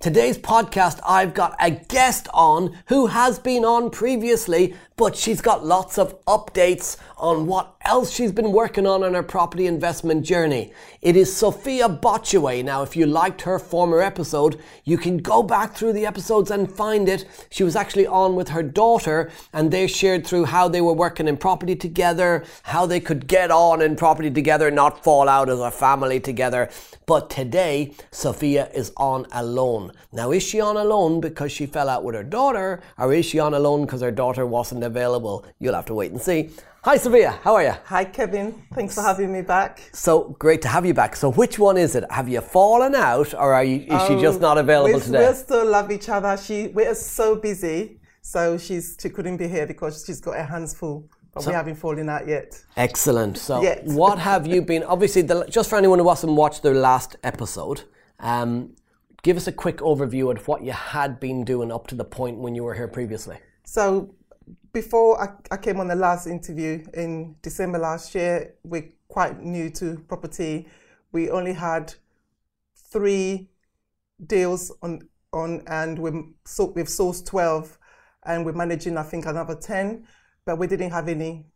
Today's podcast, I've got a guest on who has been on previously, but she's got lots of updates on what else she's been working on in her property investment journey. It is Sophia Botchway. Now, if you liked her former episode, you can go back through the episodes and find it. She was actually on with her daughter, and they shared through how they were working in property together, how they could get on in property together, not fall out as a family together. But today, Sophia is on alone. Now, is she on alone because she fell out with her daughter, or is she on alone because her daughter wasn't available? You'll have to wait and see. Hi, Sophia. How are you? Hi, Kevin. Thanks for having me back. So great to have you back. So, which one is it? Have you fallen out, or are you, is she just not available today? We still love each other. She we are so busy, so she's she couldn't be here because she's got her hands full. But So- we haven't fallen out yet. Excellent. So, Yes. what have you been? Obviously, the, just for anyone who hasn't watched the last episode, um, give us a quick overview of what you had been doing up to the point when you were here previously. So before I, I came on the last interview in December last year, we're quite new to property. We only had three deals on on, and we so we've sourced twelve, and we're managing I think another ten, but we didn't have any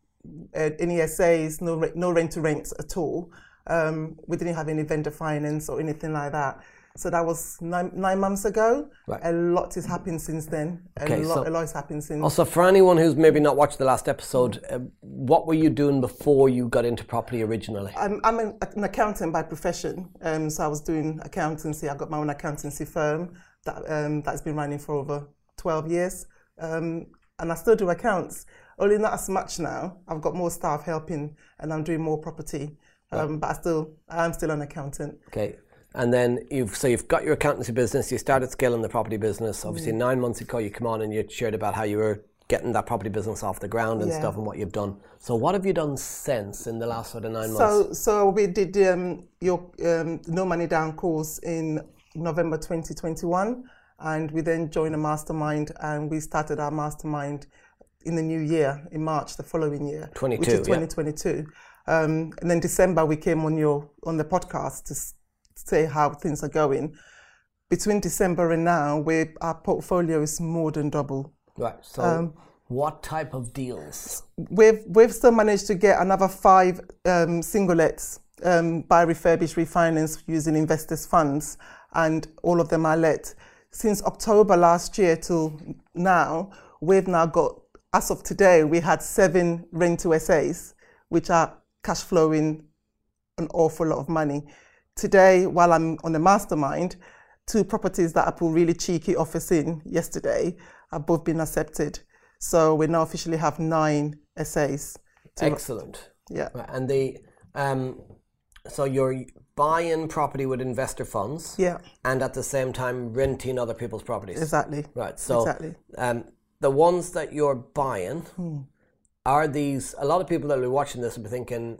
uh, any SAs, no no rent to rents at all. Um, we didn't have any vendor finance or anything like that. So that was nine, nine months ago. Right. A lot has happened since then. A Okay, lot, so- a lot has happened since. Also, for anyone who's maybe not watched the last episode, uh, what were you doing before you got into property originally? I'm, I'm an, an accountant by profession, um, so I was doing accountancy. I got my own accountancy firm that um, that's been running for over 12 years, um, and I still do accounts. Only not as much now. I've got more staff helping, and I'm doing more property. Um, But I still, I'm still an accountant. Okay. And then you've so you've got your accountancy business. You started scaling the property business. Obviously, nine months ago, you come on and you shared about how you were getting that property business off the ground and Yeah. stuff, and what you've done. So, what have you done since in the last sort of nine months? So, so we did um, your um, No Money Down course in November 2021, and we then joined a mastermind, and we started our mastermind in the new year, in March the following year, 22, which is yeah. 2022. Um, and then December we came on your on the podcast to say how things are going. Between December and now, we our portfolio is more than double. right. So, um, what type of deals? We've we've still managed to get another five um, single lets um, by refurbished refinance using investors' funds, and all of them are let. Since October last year till now, we've now got as of today we had seven rent to SAs, which are cash flowing an awful lot of money. Today, while I'm on the mastermind, two properties that I put really cheeky offers in yesterday have both been accepted. So we now officially have nine to- Excellent. Yeah. Right, And the um, so you're buying property with investor funds, Yeah, and at the same time renting other people's properties. exactly. Right. So Exactly. um, the ones that you're buying Hmm. are these. A lot of people that are watching this will be thinking,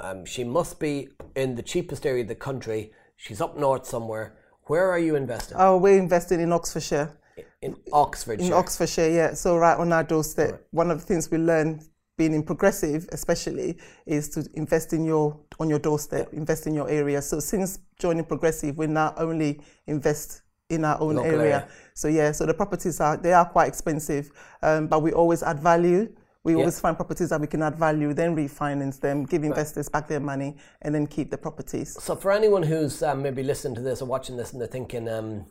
um, she must be in the cheapest area of the country. She's up north somewhere. Where are you investing? Oh, we're investing in Oxfordshire. in Oxfordshire. In Oxfordshire, yeah. So right on our doorstep. One of the things we learn being in progressive, especially, is to invest in your on your doorstep, invest in your area. So since joining progressive, we now only invest in our own area. area. So yeah, so the properties are they are quite expensive, um, but we always add value. We always find properties that we can add value, then refinance them, give investors back their money, and then keep the properties. So for anyone who's um, maybe listening to this or watching this and they're thinking, um,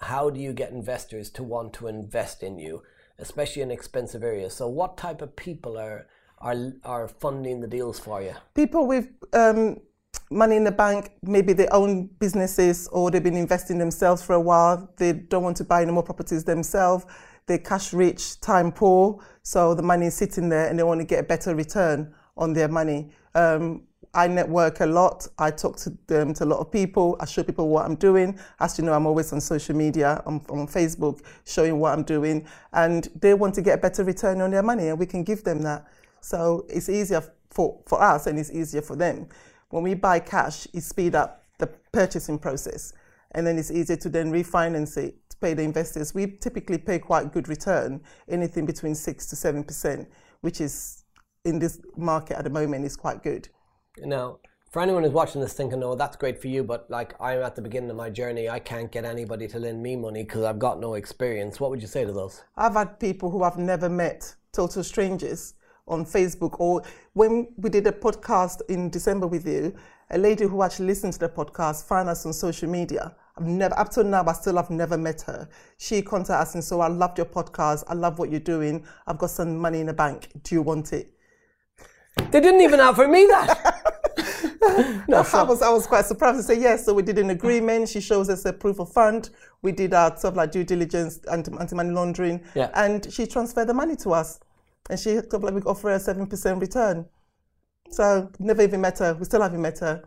how do you get investors to want to invest in you, especially in expensive areas? So what type of people are are are funding the deals for you? people with um, money in the bank, maybe they own businesses or they've been investing themselves for a while. They don't want to buy any more properties themselves. They're cash rich, time poor, so the money is sitting there and they want to get a better return on their money. Um, I network a lot. I talk to them to a lot of people. I show people what I'm doing. As you know, I'm always on social media, on, on Facebook, showing what I'm doing, and they want to get a better return on their money, and we can give them that. So it's easier for, for us, and it's easier for them. When we buy cash, it speed up the purchasing process, and then it's easier to then refinance it pay the investors. We typically pay quite good return, anything between six to seven percent, which is in this market at the moment is quite good. Now, for anyone who's watching this thinking, oh, that's great for you, but like I'm at the beginning of my journey, I can't get anybody to lend me money because I've got no experience. What would you say to those? I've had people who I've never met, total strangers, on Facebook, or when we did a podcast in December with you, a lady who actually listened to the podcast found us on social media. I've never, up to now, I still have never met her. She contacted us and so oh, I loved your podcast. I love what you're doing. I've got some money in the bank. Do you want it? They didn't even offer me that. no, I was I was quite surprised to say yes. So we did an agreement. She shows us a proof of fund. We did our sort of like due diligence, and anti money laundering, Yeah. and she transferred the money to us, and she sort of like we offer her a seven percent return. So never even met her. We still haven't met her,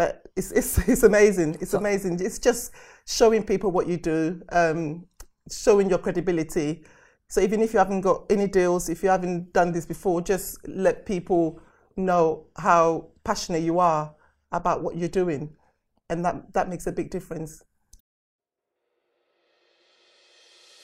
but it's it's it's amazing. It's amazing. It's just showing people what you do, um, showing your credibility. So even if you haven't got any deals, if you haven't done this before, just let people know how passionate you are about what you're doing, and that that makes a big difference.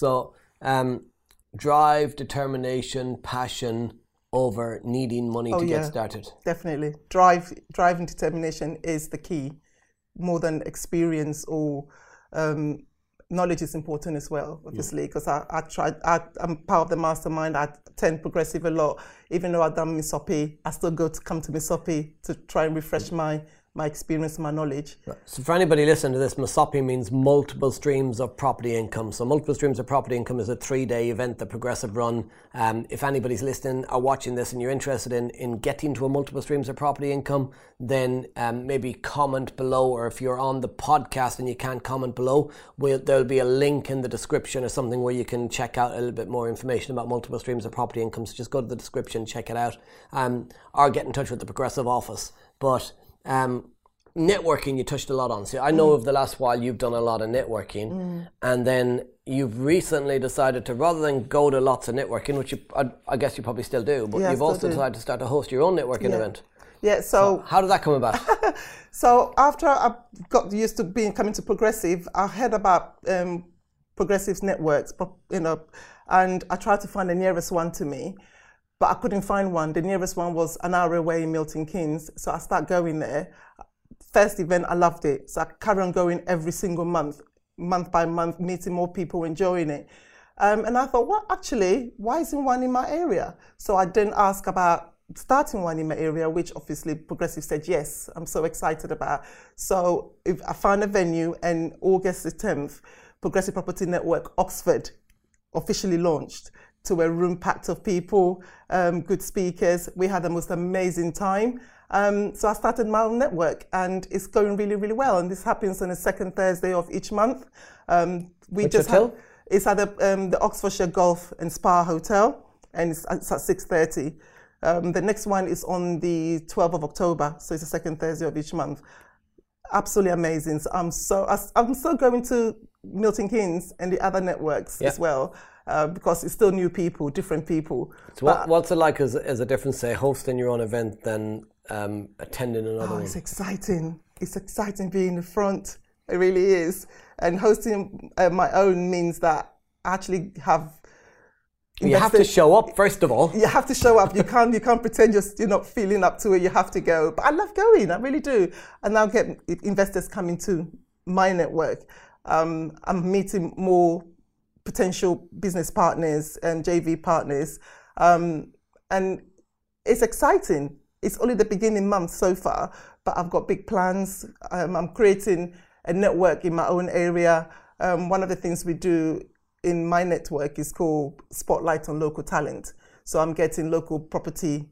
So, um, drive, determination, passion over needing money to Oh, yeah. get started. Definitely, drive, drive and determination is the key, more than experience or um, knowledge is important as well. Obviously, because I, I tried, I, I'm part of the mastermind. I attend progressive a lot, even though I've done Misopi. I still go to come to Misopi to try and refresh my my experience, my knowledge. So for anybody listening to this, Masapi means multiple streams of property income. So multiple streams of property income is a three-day event that Progressive run. Um, if anybody's listening or watching this and you're interested in, in getting to a multiple streams of property income, then um, maybe comment below or if you're on the podcast and you can't comment below, we'll, there'll be a link in the description or something where you can check out a little bit more information about multiple streams of property income. So just go to the description, check it out, um, or get in touch with the Progressive office. But um, networking you touched a lot on. So I know of the last while you've done a lot of networking, and then you've recently decided to rather than go to lots of networking, which you, I, I guess you probably still do, but you've also decided to start to host your own networking Yeah. event. Yeah. So How did that come about? So after I got used to being coming to Progressive, I heard about um, Progressive's networks, you know, and I tried to find the nearest one to me, but I couldn't find one. The nearest one was an hour away in Milton Keynes, so I started going there. First event, I loved it, so I carry on going every single month, month by month, meeting more people, enjoying it. Um, and I thought, well, actually, why isn't one in my area? So I then asked about starting one in my area, which obviously Progressive said yes. I'm so excited about. So if I found a venue, and August the 10th, Progressive Property Network Oxford officially launched to a room packed of people, um, good speakers. We had the most amazing time. Um, so I started my own network, and it's going really, really well. And this happens on the second Thursday of each month. Um, we Which just hotel? had- it's at the, um, the Oxfordshire Golf and Spa Hotel, and it's, it's at six thirty. Um, the next one is on the 12th of October, so it's the second Thursday of each month. absolutely amazing. So I'm so I'm so going to Milton Keynes and the other networks Yeah. as well uh, because it's still new people, different people. So what, what's it like as, as a difference, say, hosting your own event than um, attending another Oh, one? it's exciting. It's exciting being in the front. It really is. And hosting uh, my own means that I actually have. You have to show up, first of all. you have to show up. You can't you can't pretend you're, you're not feeling up to it. You have to go. But I love going. I really do. And now get investors coming to my network. Um, I'm meeting more potential business partners and JV partners, um, and it's exciting. It's only the beginning month so far, but I've got big plans. Um, I'm creating a network in my own area. Um, one of the things we do in my network is called Spotlight on Local Talent. So I'm getting local property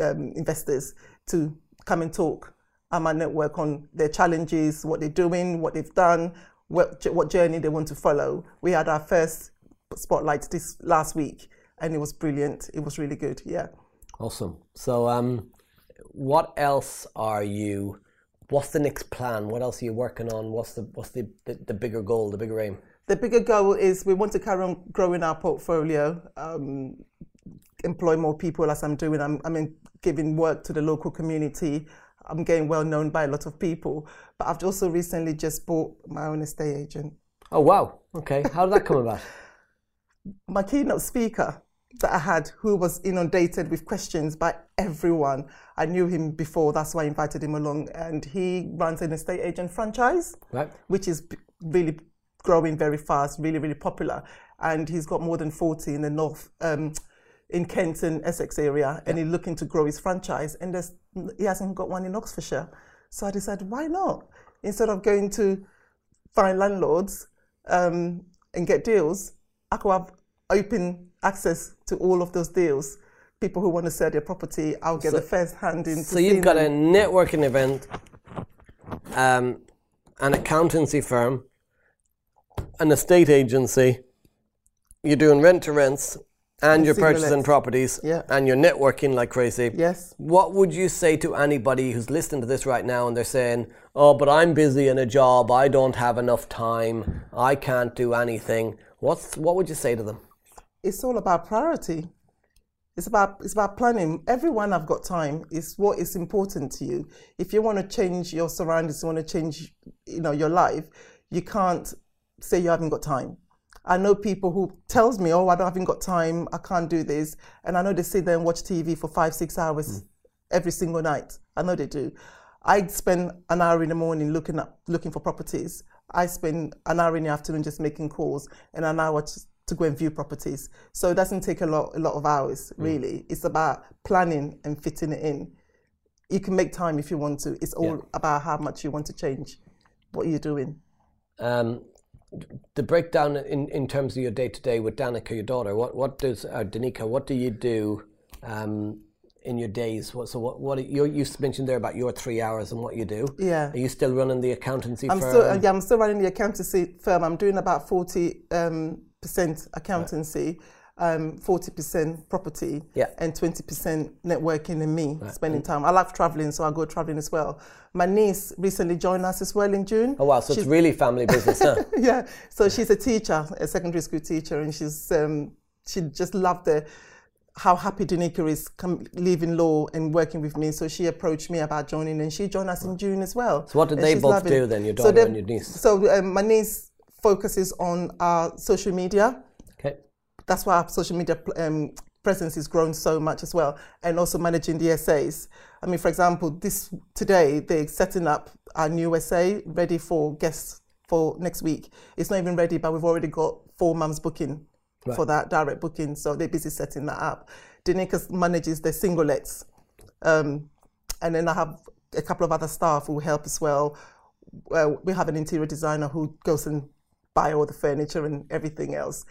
um, investors to come and talk at my network on their challenges, what they're doing, what they've done, what, what journey they want to follow. We had our first spotlight this last week, and it was brilliant. It was really good. Yeah. Awesome. So, um, what else are you? What's the next plan? What else are you working on? What's the what's the, the, the bigger goal, the bigger aim? The bigger goal is we want to carry on growing our portfolio, um, employ more people as I'm doing. I'm, I'm in, giving work to the local community. I'm getting well known by a lot of people. But I've also recently just bought my own estate agent. Oh wow. Okay. How did that come about? My keynote speaker that I had, who was inundated with questions by everyone, I knew him before, that's why I invited him along. And he runs an estate agent franchise. Right. which is really growing very fast, really, really popular. And he's got more than 40 in the north, um, in Kent and Essex area, and he's looking to grow his franchise. And there's, he hasn't got one in Oxfordshire. So I decided, why not? Instead of going to find landlords um, and get deals, I could have open access to all of those deals. People who want to sell their property, I'll get the first hand in. So you've got a networking event, um, an accountancy firm, an estate agency. You're doing rent to rents, and you're purchasing properties, Yeah. and you're networking like crazy. Yes. What would you say to anybody who's listening to this right now and they're saying, "Oh, but I'm busy in a job. I don't have enough time. I can't do anything." What's what would you say to them? it's all about priority. It's about it's about planning. Everyone I've got time is what is important to you. If you want to change your surroundings, you want to change, you know, your life, you can't say you haven't got time. I know people who tells me, "Oh, I don't haven't got time. I can't do this," and I know they sit there and watch TV for five, six hours every single night. I know they do. I spend an hour in the morning looking up, looking for properties. I spend an hour in the afternoon just making calls, and an hour to, to go and view properties. So it doesn't take a lot a lot of hours really. It's about planning and fitting it in. You can make time if you want to. It's all about how much you want to change what you're doing. Um, the breakdown in, in terms of your day to day with Danica, your daughter. What what does uh, Danica? What do you do um, in your days? What, so what what you you mentioned there about your three hours and what you do? Yeah. Are you still running the accountancy I'm firm? still uh, yeah, I'm still running the accountancy firm. I'm doing about forty um, percent accountancy, um, forty percent property, Yeah. and twenty percent networking and me spending time. I love traveling, so I go traveling as well. My niece recently joined us as well in June. oh wow, so it's really family business, huh? yeah, so she's a teacher, a secondary school teacher, and she's um, she just loved the how happy Danica is come, leaving law and working with me. So she approached me about joining, and she joined us in June as well. So what did And they both loving do then, your daughter they- and your niece? So um, my niece focuses on our social media. Okay. That's why our social media um, presence has grown so much as well, and also managing the SAs. I mean, for example, this today they're setting up our new SA ready for guests for next week. It's not even ready, but we've already got four mums booking for that direct booking, so they're busy setting that up. Danica manages the single lets, um, and then I have a couple of other staff who help as well. Well, we have an interior designer who goes and buy all the furniture and everything else.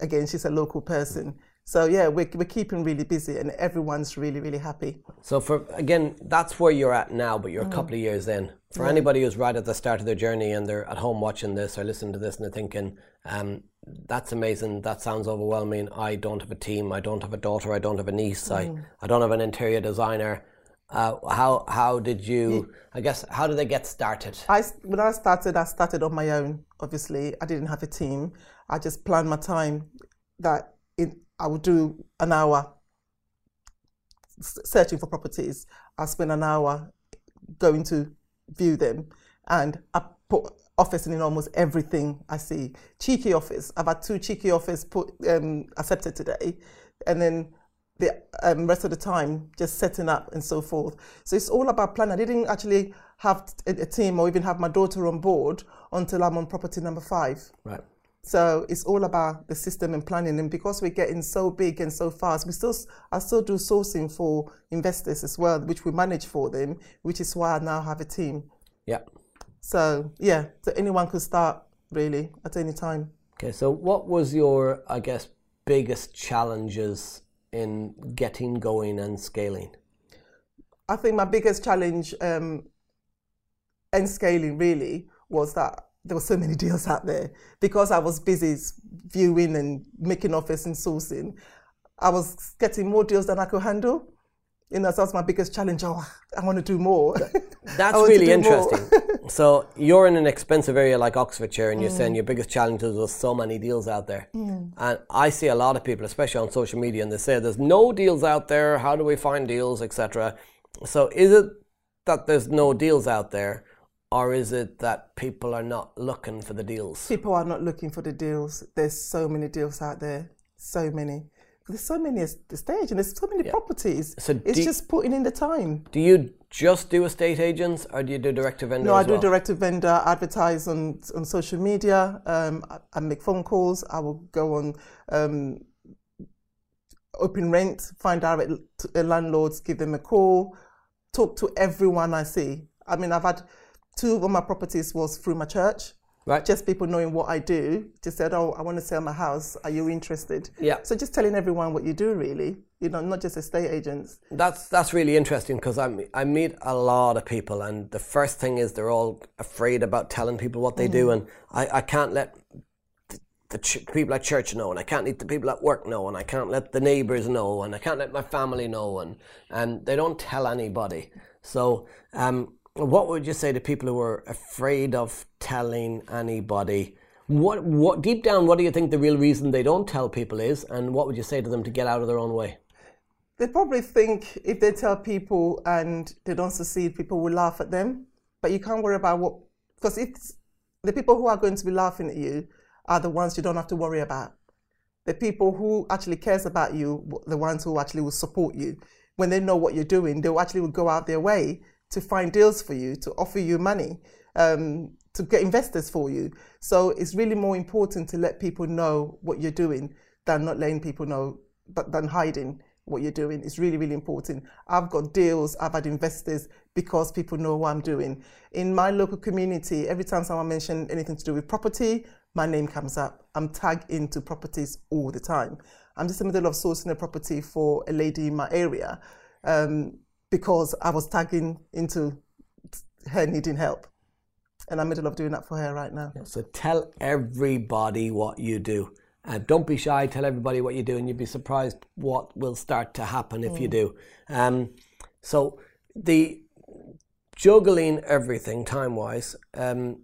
Again, she's a local person. So yeah, we're, we're keeping really busy and everyone's really, really happy. So for again, that's where you're at now, but you're Mm. a couple of years in. For anybody who's right at the start of their journey and they're at home watching this or listening to this and they're thinking, um, "That's amazing. That sounds overwhelming. I don't have a team. I don't have a daughter. I don't have a niece. Mm. I, I don't have an interior designer. Uh, how how did you? I guess how did they get started? I when I started, I started on my own. Obviously, I didn't have a team. I just planned my time that it, I would do an hour searching for properties. I spend an hour going to view them, and I put offers in almost everything I see. Cheeky office. I've had two cheeky offers put um, accepted today, and then the um, rest of the time just setting up and so forth. So it's all about planning. I didn't actually have a, a team or even have my daughter on board until I'm on property number five. Right. So it's all about the system and planning. And because we're getting so big and so fast, we still I still do sourcing for investors as well, which we manage for them, which is why I now have a team. Yeah. So yeah, so anyone could start really at any time. Okay. So what was your, I guess, biggest challenges in getting going and scaling? I think my biggest challenge um, and scaling really was that there were so many deals out there because I was busy viewing and making offers and sourcing. I was getting more deals than I could handle. You know, so that's my biggest challenge. Oh, I want to do more. That's really interesting. so you're in an expensive area like Oxfordshire, and you're mm. saying your biggest challenge is there's so many deals out there. Mm. And I see a lot of people, especially on social media, and they say there's no deals out there. How do we find deals, etc. So is it that there's no deals out there, or is it that people are not looking for the deals? People are not looking for the deals. There's so many deals out there, so many. There's so many at the stage, and there's so many yeah. properties. So it's just putting in the time. Do you just do estate agents, or do you do direct to vendor? No, I do well? direct to vendor. Advertise on on social media. Um, I, I, make phone calls. I will go on. Um, OpenRent, find direct landlords, give them a call, talk to everyone I see. I mean, I've had two of my properties was through my church. Right. Just people knowing what I do. Just said, oh, I want to sell my house. Are you interested? Yeah. So just telling everyone what you do, really. You know, not just estate agents. That's that's really interesting because I I meet a lot of people, and the first thing is they're all afraid about telling people what they mm. do, and I, I can't let the, the ch- people at church know, and I can't let the people at work know, and I can't let the neighbors know, and I can't let my family know, and and they don't tell anybody. So um, what would you say to people who are afraid of telling anybody? What, what deep down, what do you think the real reason they don't tell people is, and what would you say to them to get out of their own way? They probably think if they tell people and they don't succeed, people will laugh at them. But you can't worry about what, because it's the people who are going to be laughing at you are the ones you don't have to worry about. The people who actually cares about you, the ones who actually will support you. When they know what you're doing, they'll actually will go out their way to find deals for you, to offer you money, um, to get investors for you. So it's really more important to let people know what you're doing than not letting people know, but than hiding what you're doing. It's really, really important. I've got deals, I've had investors because people know what I'm doing. In my local community, every time someone mentions anything to do with property, my name comes up. I'm tagged into properties all the time. I'm just in the middle of sourcing a property for a lady in my area. Um, because I was tagging into her needing help. And I'm in the middle of doing that for her right now. So tell everybody what you do. Uh, don't be shy, tell everybody what you do, and you'd be surprised what will start to happen if mm. you do. Um, so the juggling everything time wise, um,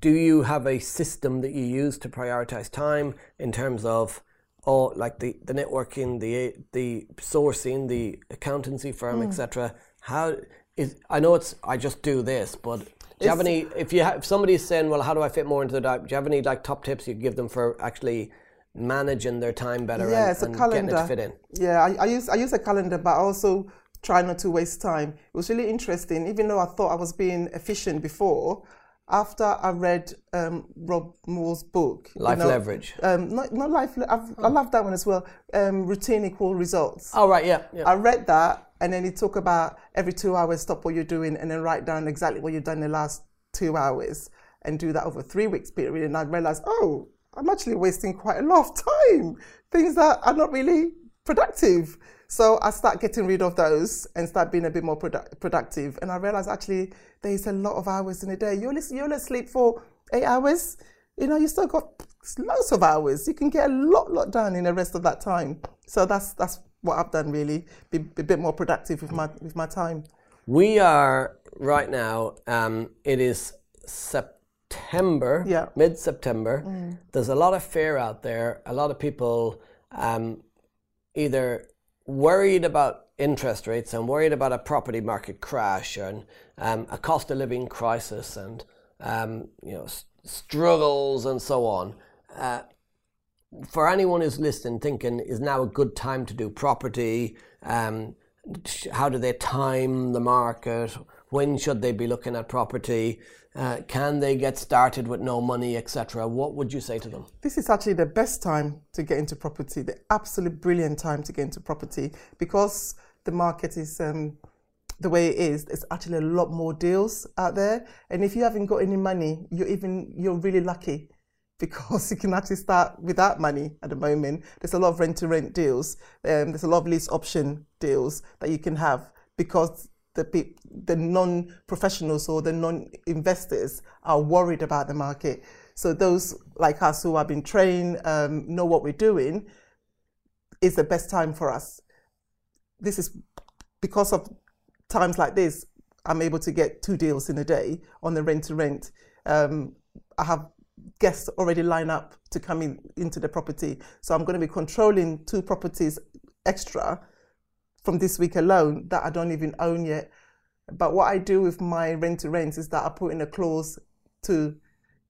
do you have a system that you use to prioritize time in terms of all like the, the networking, the the sourcing, the accountancy firm, mm. etc. How is I know it's I just do this, but do you have any? If you have, if somebody's saying, well, how do I fit more into the diet? Do you have any like top tips you give them for actually managing their time better yeah, and, it's a calendar. getting it fit in? Yeah, I, I use I use a calendar, but I also try not to waste time. It was really interesting, even though I thought I was being efficient before after I read um, Rob Moore's book, Life you know, Leverage. Um, not, not Life. I've, I love that one as well. Um, routine equal results. Oh right, yeah, yeah. I read that, and then he talk about every two hours, stop what you're doing, and then write down exactly what you've done in the last two hours, and do that over three weeks period. And I realized, oh, I'm actually wasting quite a lot of time. Things that are not really productive. So I start getting rid of those and start being a bit more produ- productive. And I realize actually there's a lot of hours in a day. You only, you only sleep for eight hours. You know, you still got lots of hours. You can get a lot, lot done in the rest of that time. So that's that's what I've done really, be, be a bit more productive with my with my time. We are right now. Um, it is September, Yeah. mid September. There's a lot of fear out there. A lot of people um, either worried about interest rates and worried about a property market crash and um, a cost of living crisis and um, you know s- struggles and so on. Uh, for anyone who's listening, thinking is now a good time to do property? Um, how do they time the market? When should they be looking at property? Uh, can they get started with no money, etc.? What would you say to them? This is actually the best time to get into property, the absolute brilliant time to get into property because the market is um, the way it is. There's actually a lot more deals out there, and if you haven't got any money, you're even you're really lucky because you can actually start without money at the moment. There's a lot of rent to rent deals. Um, there's a lot of lease option deals that you can have because the peop the non-professionals or the non-investors are worried about the market. So those like us who have been trained, um, know what we're doing, is the best time for us. This is because of times like this. I'm able to get two deals in a day on the rent to rent. Um, I have guests already lined up to come in into the property, so I'm going to be controlling two properties extra from this week alone that I don't even own yet. But what I do with my rent to rent is that I put in a clause to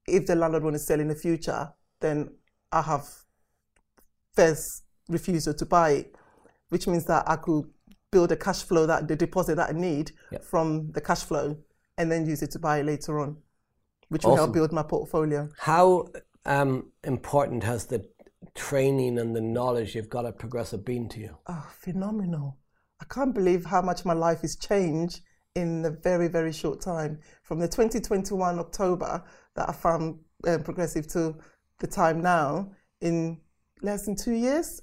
if the landlord wants to sell in the future, then I have first refusal to buy it, which means that I could build a cash flow that the deposit that I need from the cash flow and then use it to buy it later on, which will help build my portfolio. How um, important has the training and the knowledge you've got at Progressive been to you? Oh, phenomenal. I can't believe how much my life has changed in a very, very short time. From the 2021 October that I found um, Progressive to the time now, in less than two years,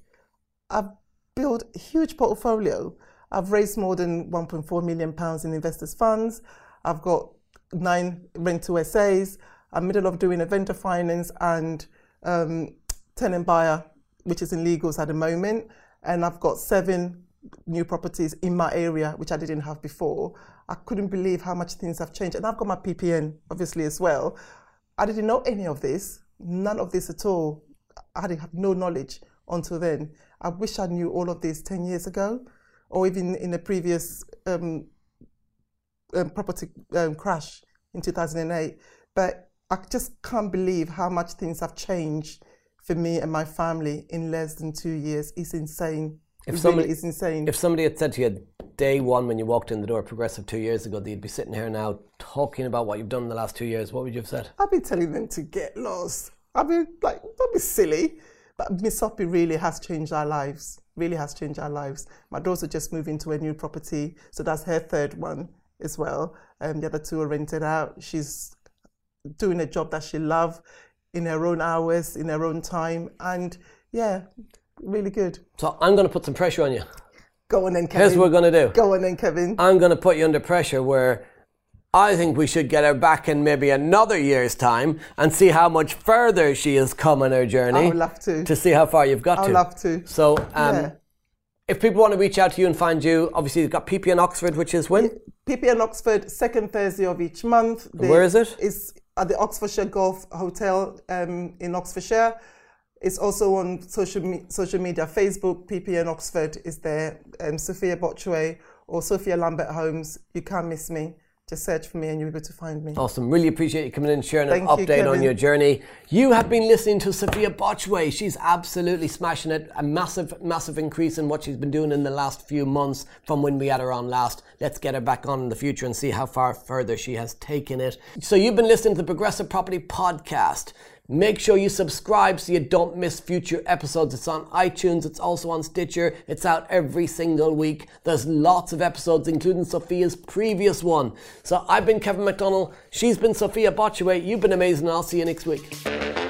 I've built a huge portfolio. I've raised more than 1.4 million pounds in investors' funds. I've got nine rental SAs. I'm middle of doing a vendor finance and um, tenant buyer, which is in legals at the moment. And I've got seven new properties in my area, which I didn't have before. I couldn't believe how much things have changed. And I've got my PPN, obviously, as well. I didn't know any of this, none of this at all. I have no knowledge until then. I wish I knew all of this 10 years ago, or even in the previous um, um, property um, crash in 2008. But I just can't believe how much things have changed for me and my family in less than two years. It's insane. If somebody- is insane. If somebody had said to you day one when you walked in the door, Progressive two years ago, that you'd be sitting here now talking about what you've done in the last two years, what would you have said? I've been telling them to get lost. I've been like, don't be silly. But Miss Soppy really has changed our lives. Really has changed our lives. My daughter just moved into a new property, so that's her third one as well. Um, the other two are rented out. She's doing a job that she loves in her own hours, in her own time, and yeah, really good. So I'm going to put some pressure on you. Go on then, Kevin. Here's what we're going to do. Go on then, Kevin. I'm going to put you under pressure where I think we should get her back in maybe another year's time and see how much further she has come on her journey. I would love to. To see how far you've got I'd to. love to. So, um, Yeah. if people want to reach out to you and find you, obviously you've got PPN Oxford, which is when? PPN Oxford, second Thursday of each month. The- Where is it? It's at the Oxfordshire Golf Hotel um, in Oxfordshire. It's also on social me- social media. Facebook, PPN Oxford is there. Um, Sophia Botchway or Sophia Lambert Holmes. You can't miss me. Just search for me and you'll be able to find me. Awesome. Really appreciate you coming in and sharing an Thank you, update on your journey. You have been listening to Sophia Botchway. She's absolutely smashing it. A massive, massive increase in what she's been doing in the last few months from when we had her on last. Let's get her back on in the future and see how far further she has taken it. So you've been listening to the Progressive Property Podcast. Make sure you subscribe so you don't miss future episodes. It's on iTunes, it's also on Stitcher, it's out every single week. There's lots of episodes, including Sophia's previous one. So I've been Kevin McDonald, she's been Sophia Botchway, you've been amazing, I'll see you next week.